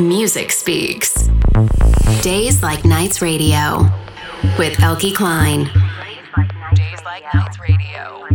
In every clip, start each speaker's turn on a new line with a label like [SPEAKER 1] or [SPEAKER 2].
[SPEAKER 1] Music Speaks. Days Like Nights Radio with Eelke Kleijn. Days Like Nights
[SPEAKER 2] Radio.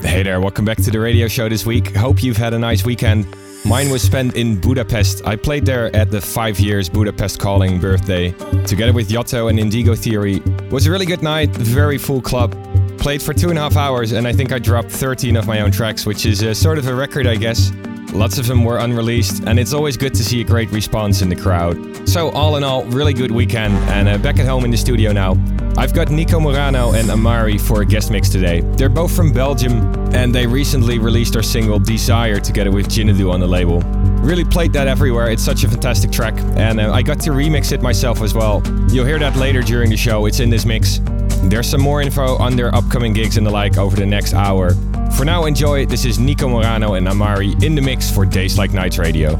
[SPEAKER 2] Hey there, welcome back to the radio show this week. Hope you've had a nice weekend. Mine was spent in Budapest. I played there at the five years Budapest Calling birthday, together with Yotto and Indigo Theory. It was a really good night, very full club. Played for two and a half hours, and I think I dropped 13 of my own tracks, which is a, sort of a record, I guess. Lots of them were unreleased, and it's always good to see a great response in the crowd. So, all in all, really good weekend, and uh, back at home in the studio now. I've got Nico Morano and Amari for a guest mix today. They're both from Belgium, and they recently released their single Desire together with Jinadu on the label. Really played that everywhere, it's such a fantastic track, and uh, I got to remix it myself as well. You'll hear that later during the show, it's in this mix. There's some more info on their upcoming gigs and the like over the next hour. For now, enjoy. This is Nico Morano and Amari in the mix for Days Like Nights Radio.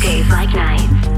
[SPEAKER 1] Days Like Nights.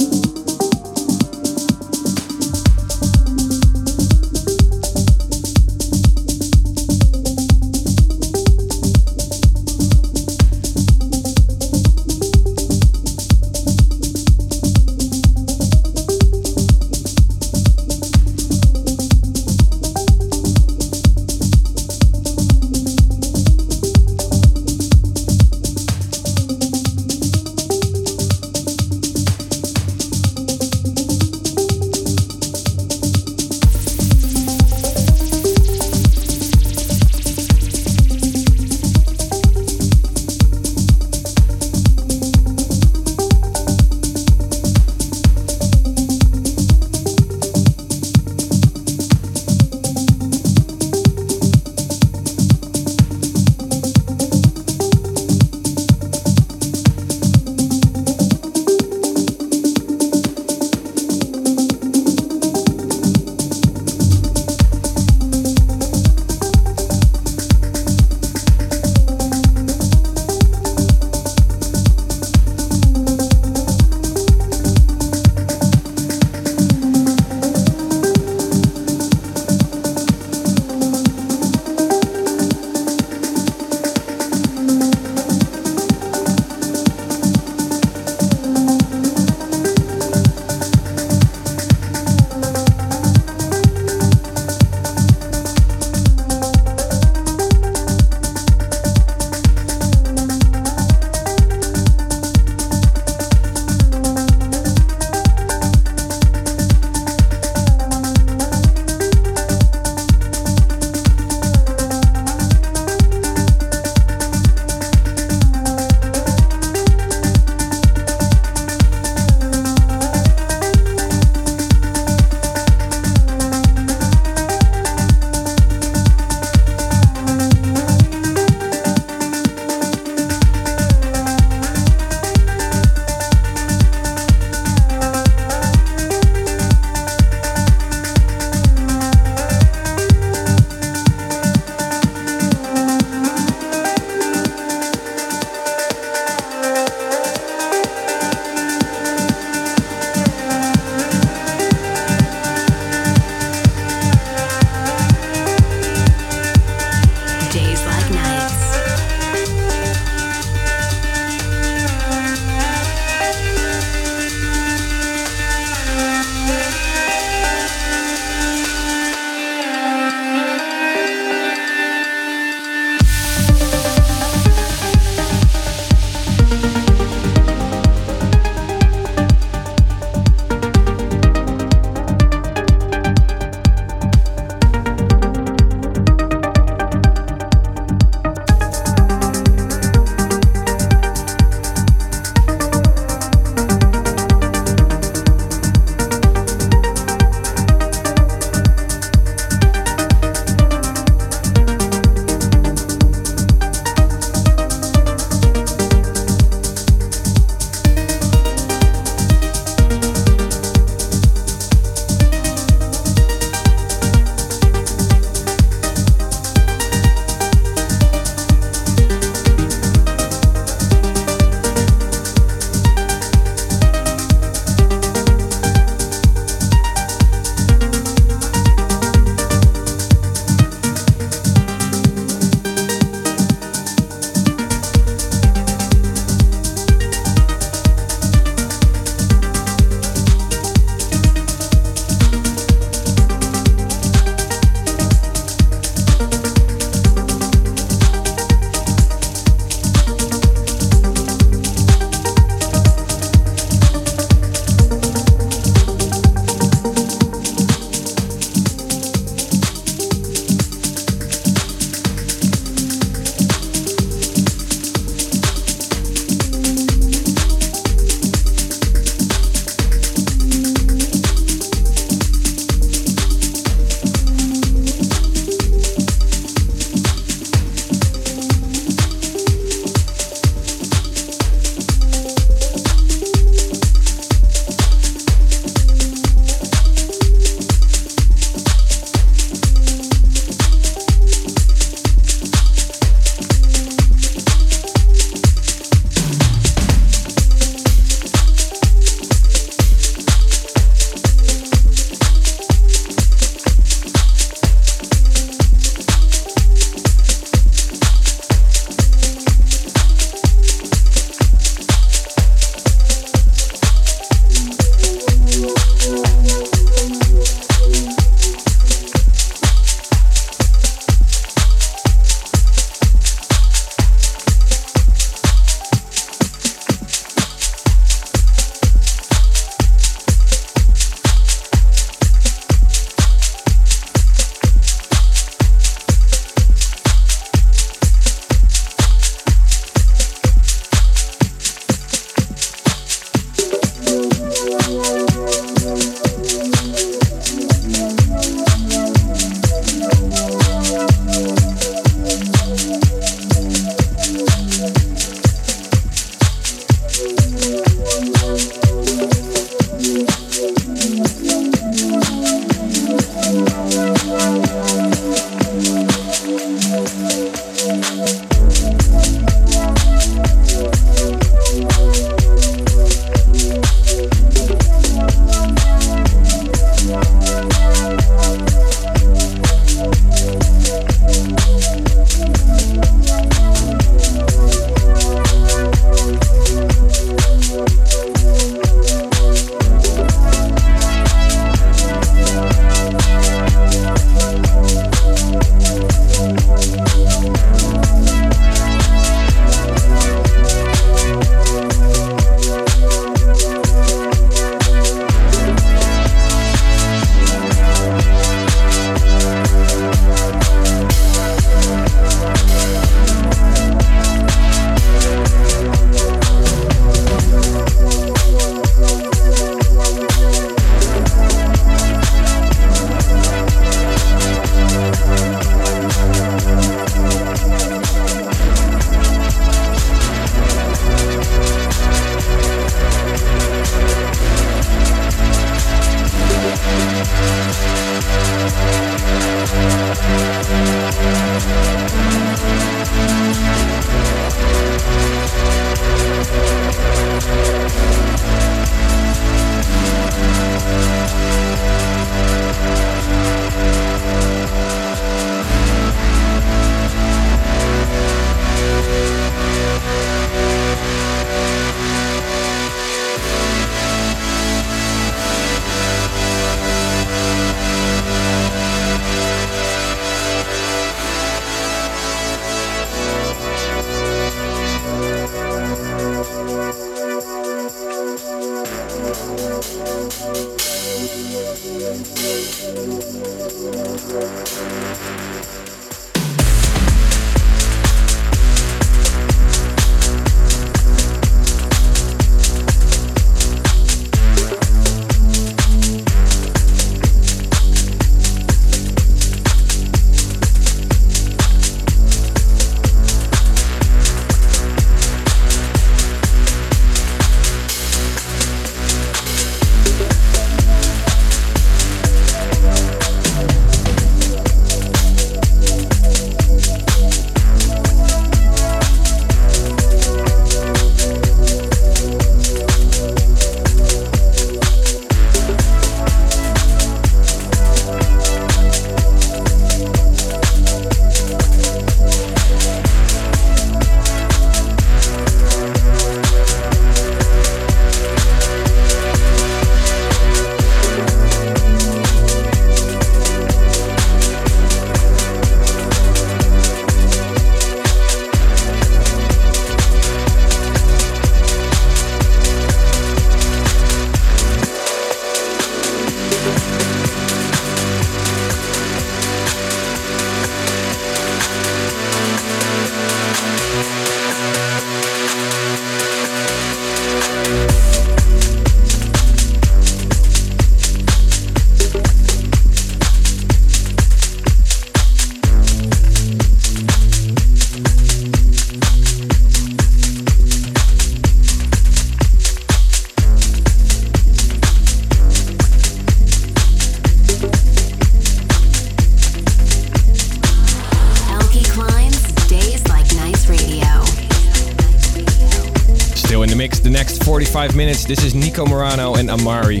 [SPEAKER 2] 45 minutes. This is Nico Morano and Amari.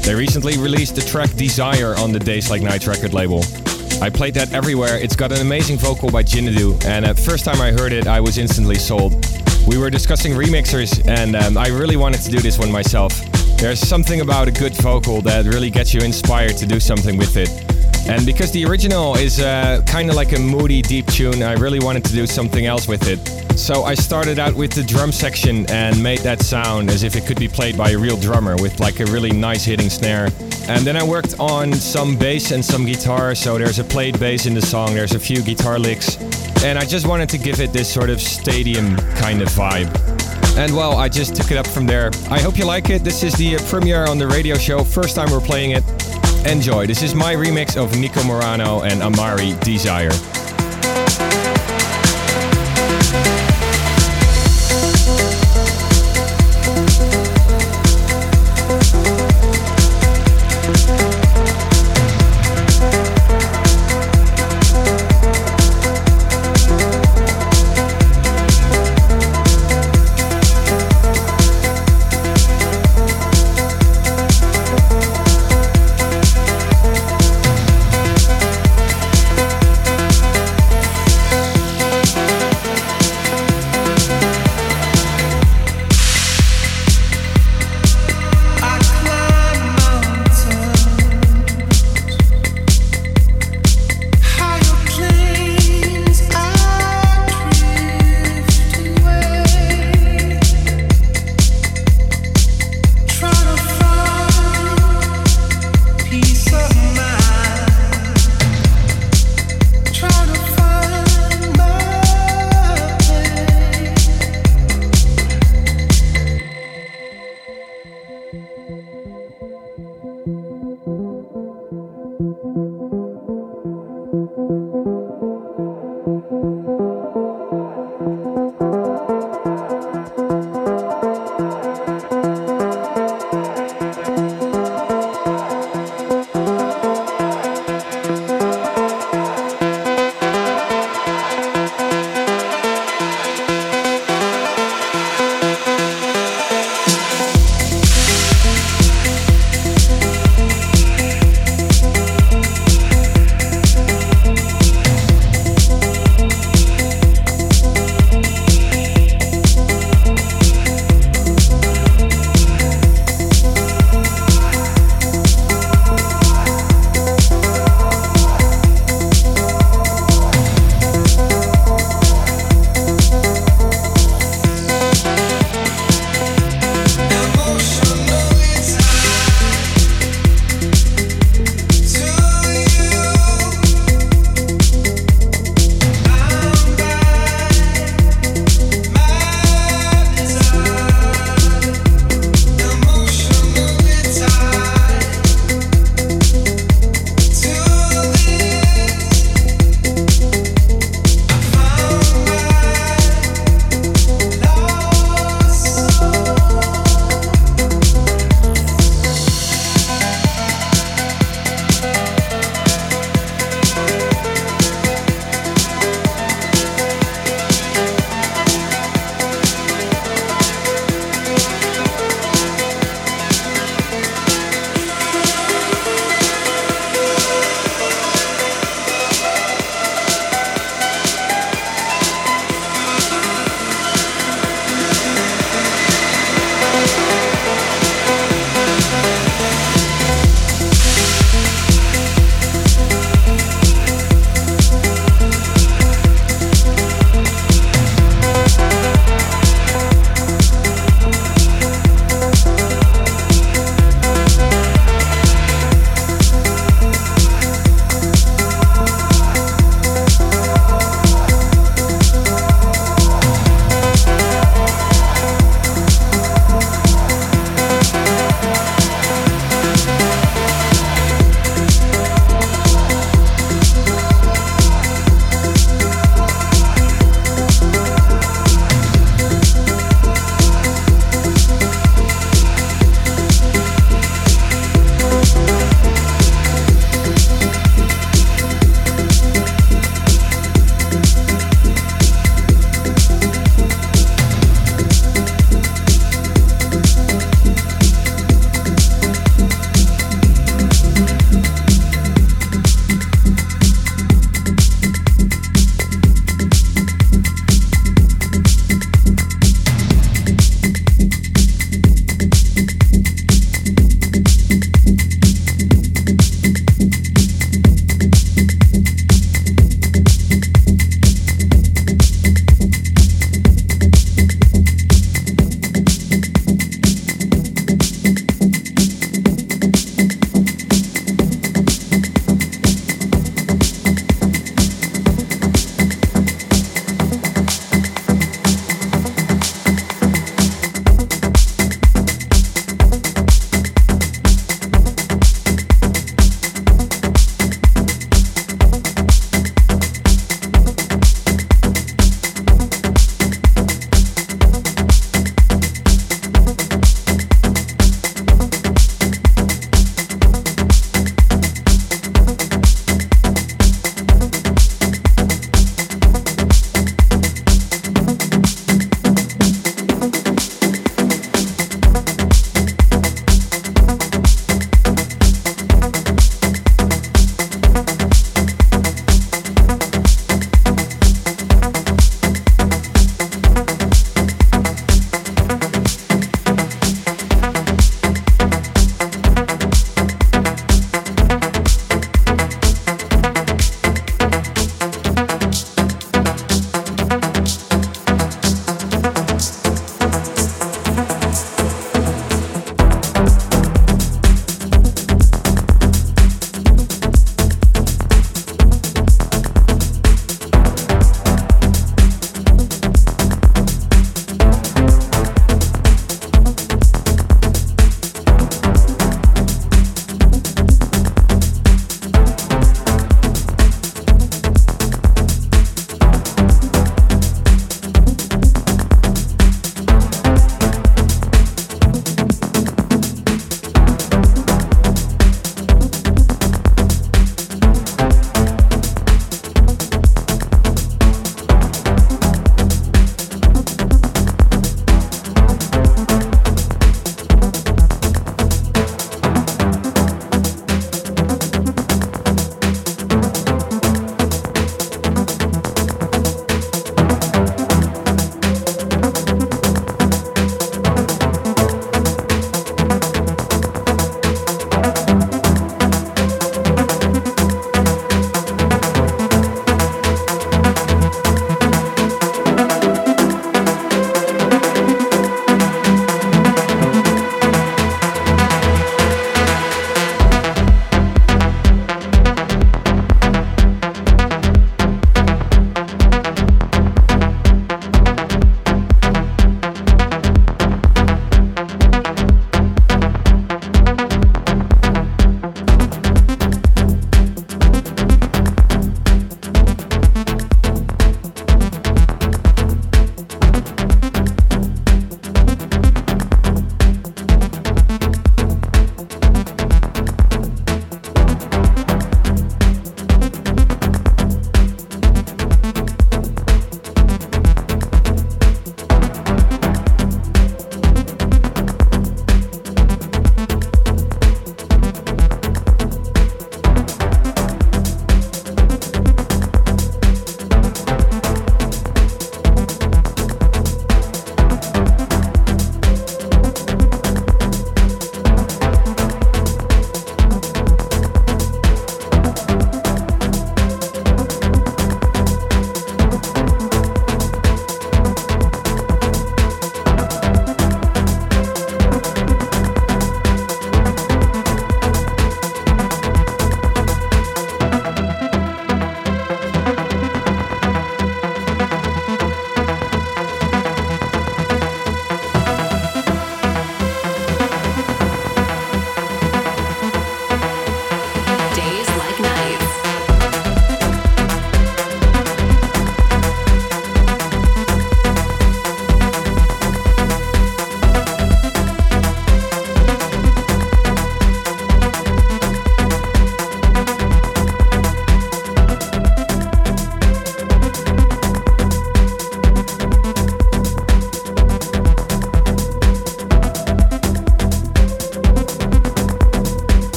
[SPEAKER 2] They recently released the track Desire on the Days Like Nights record label. I played that everywhere. It's got an amazing vocal by Jinadu, and at first time I heard it, I was instantly sold. We were discussing remixers, and um, I really wanted to do this one myself. There's something about a good vocal that really gets you inspired to do something with it. And because the original is uh, kind of like a moody, deep tune, I really wanted to do something else with it. So I started out with the drum section and made that sound as if it could be played by a real drummer with like a really nice hitting snare. And then I worked on some bass and some guitar, so there's a played bass in the song, there's a few guitar licks. And I just wanted to give it this sort of stadium kind of vibe. And well, I just took it up from there. I hope you like it. This is the premiere on the radio show, first time we're playing it. Enjoy. This is my remix of Nico Morano and Amari Desire.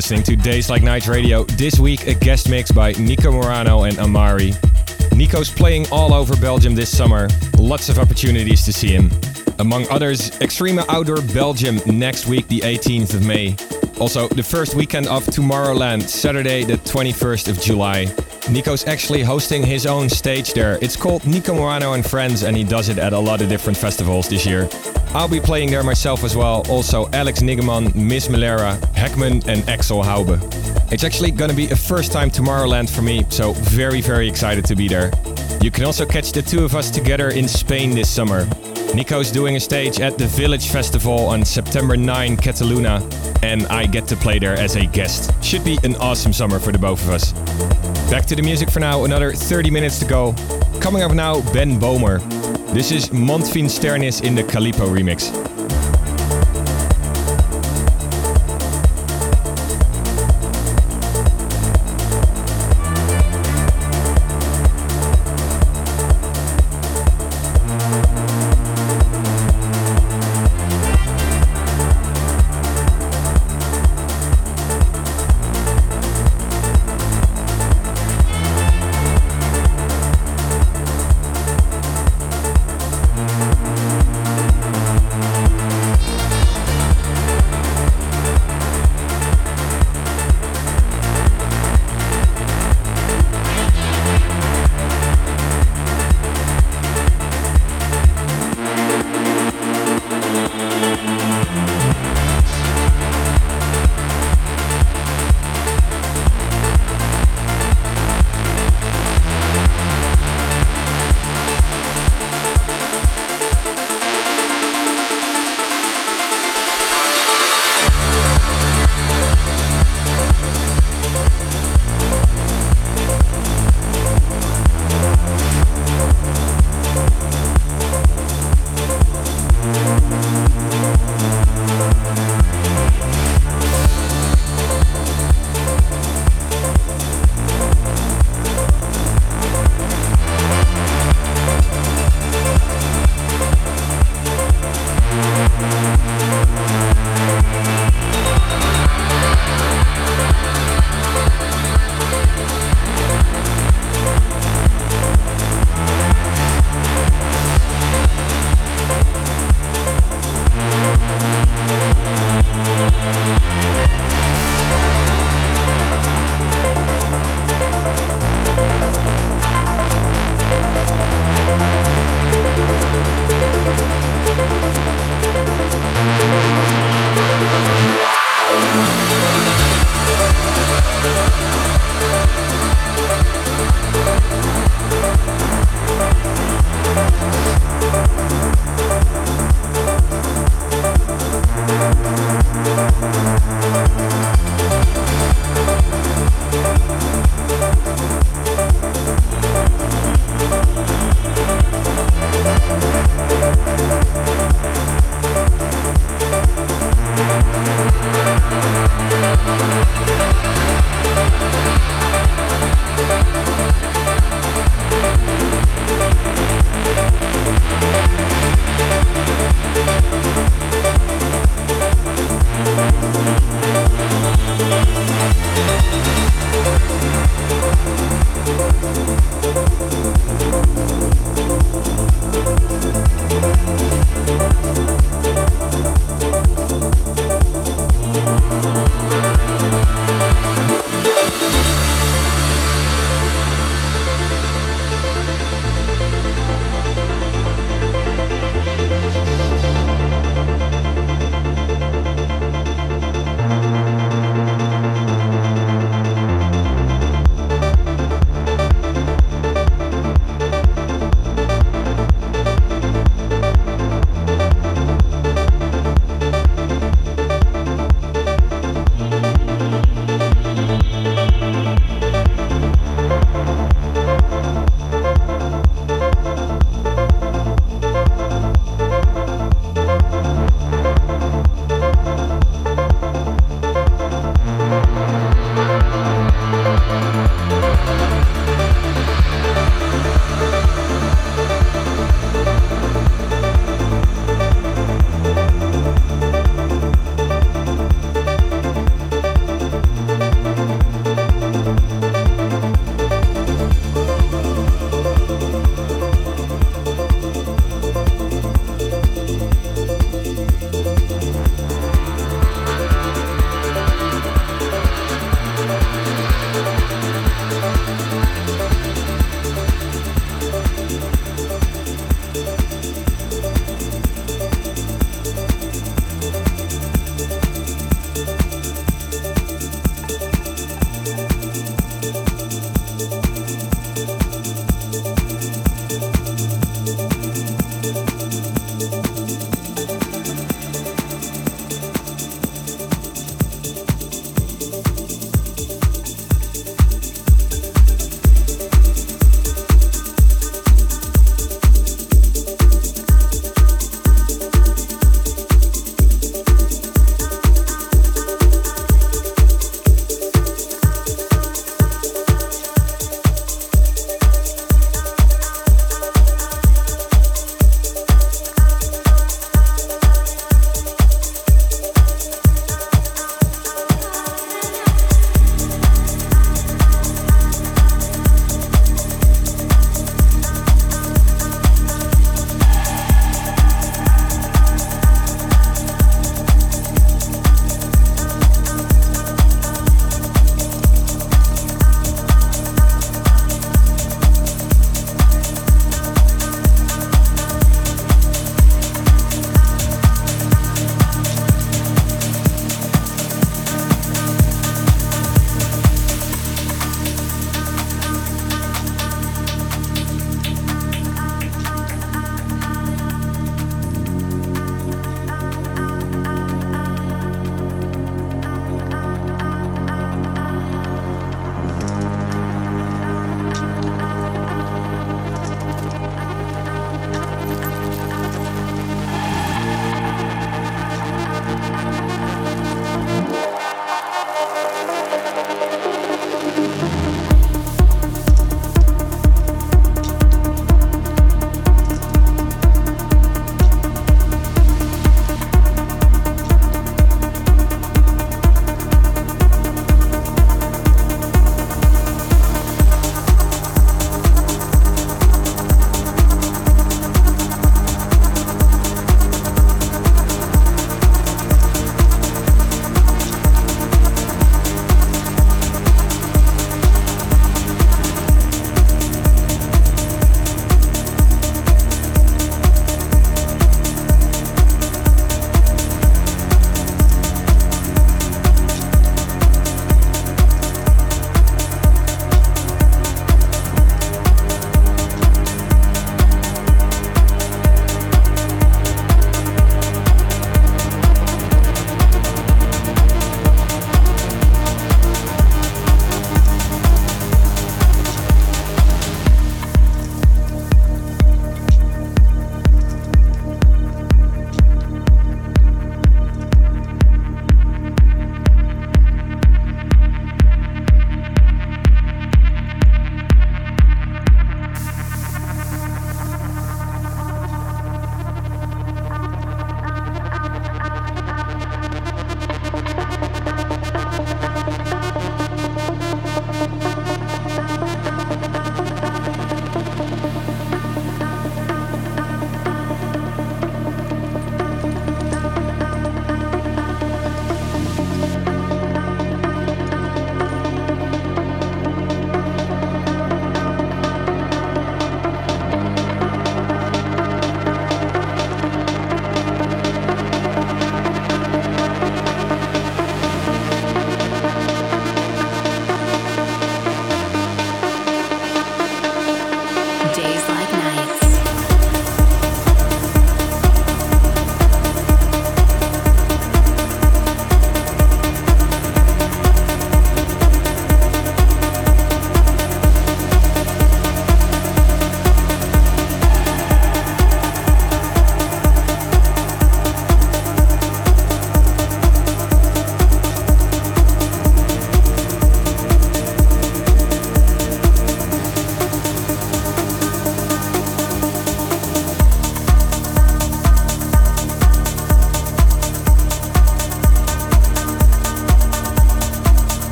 [SPEAKER 2] Listening to Days Like Nights Radio. This week, a guest mix by Nico Morano and Amari. Nico's playing all over Belgium this summer. Lots of opportunities to see him. Among others, Extrema Outdoor Belgium next week, the 18th of May. Also, the first weekend of Tomorrowland, Saturday, the 21st of July. Nico's actually hosting his own stage there. It's called Nico Morano and Friends, and he does it at a lot of different festivals this year. I'll be playing there myself as well. Also, Alex Niggemann, Miss Melera, Heckman, and Axel Haube. It's actually gonna be a first time Tomorrowland for me, so very, very excited to be there. You can also catch the two of us together in Spain this summer. Nico's doing a stage at the Village Festival on September 9, Cataluna, and I get to play there as a guest. Should be an awesome summer for the both of us. Back to the music for now, another 30 minutes to go. Coming up now, Ben Böhmer. This is Montfin Sternis in the Calippo remix.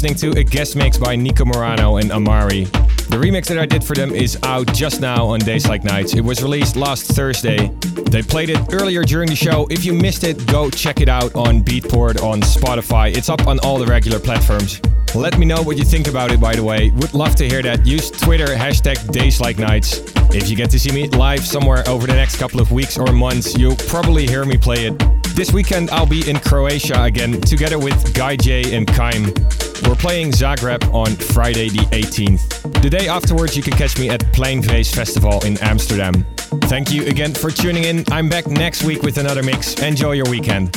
[SPEAKER 2] Listening to a guest mix by Nico Morano and Amari. The remix that I did for them is out just now on Days Like Nights. It was released last Thursday. They played it earlier during the show. If you missed it, go check it out on Beatport on Spotify. It's up on all the regular platforms. Let me know what you think about it, by the way. Would love to hear that. Use Twitter, hashtag Days Like Nights. If you get to see me live somewhere over the next couple of weeks or months, you'll probably hear me play it. This weekend, I'll be in Croatia again, together with Guy J and Kaim. We're playing Zagreb on Friday the 18th. The day afterwards, you can catch me at Pleinvrees Festival in Amsterdam. Thank you again for tuning in. I'm back next week with another mix. Enjoy your weekend.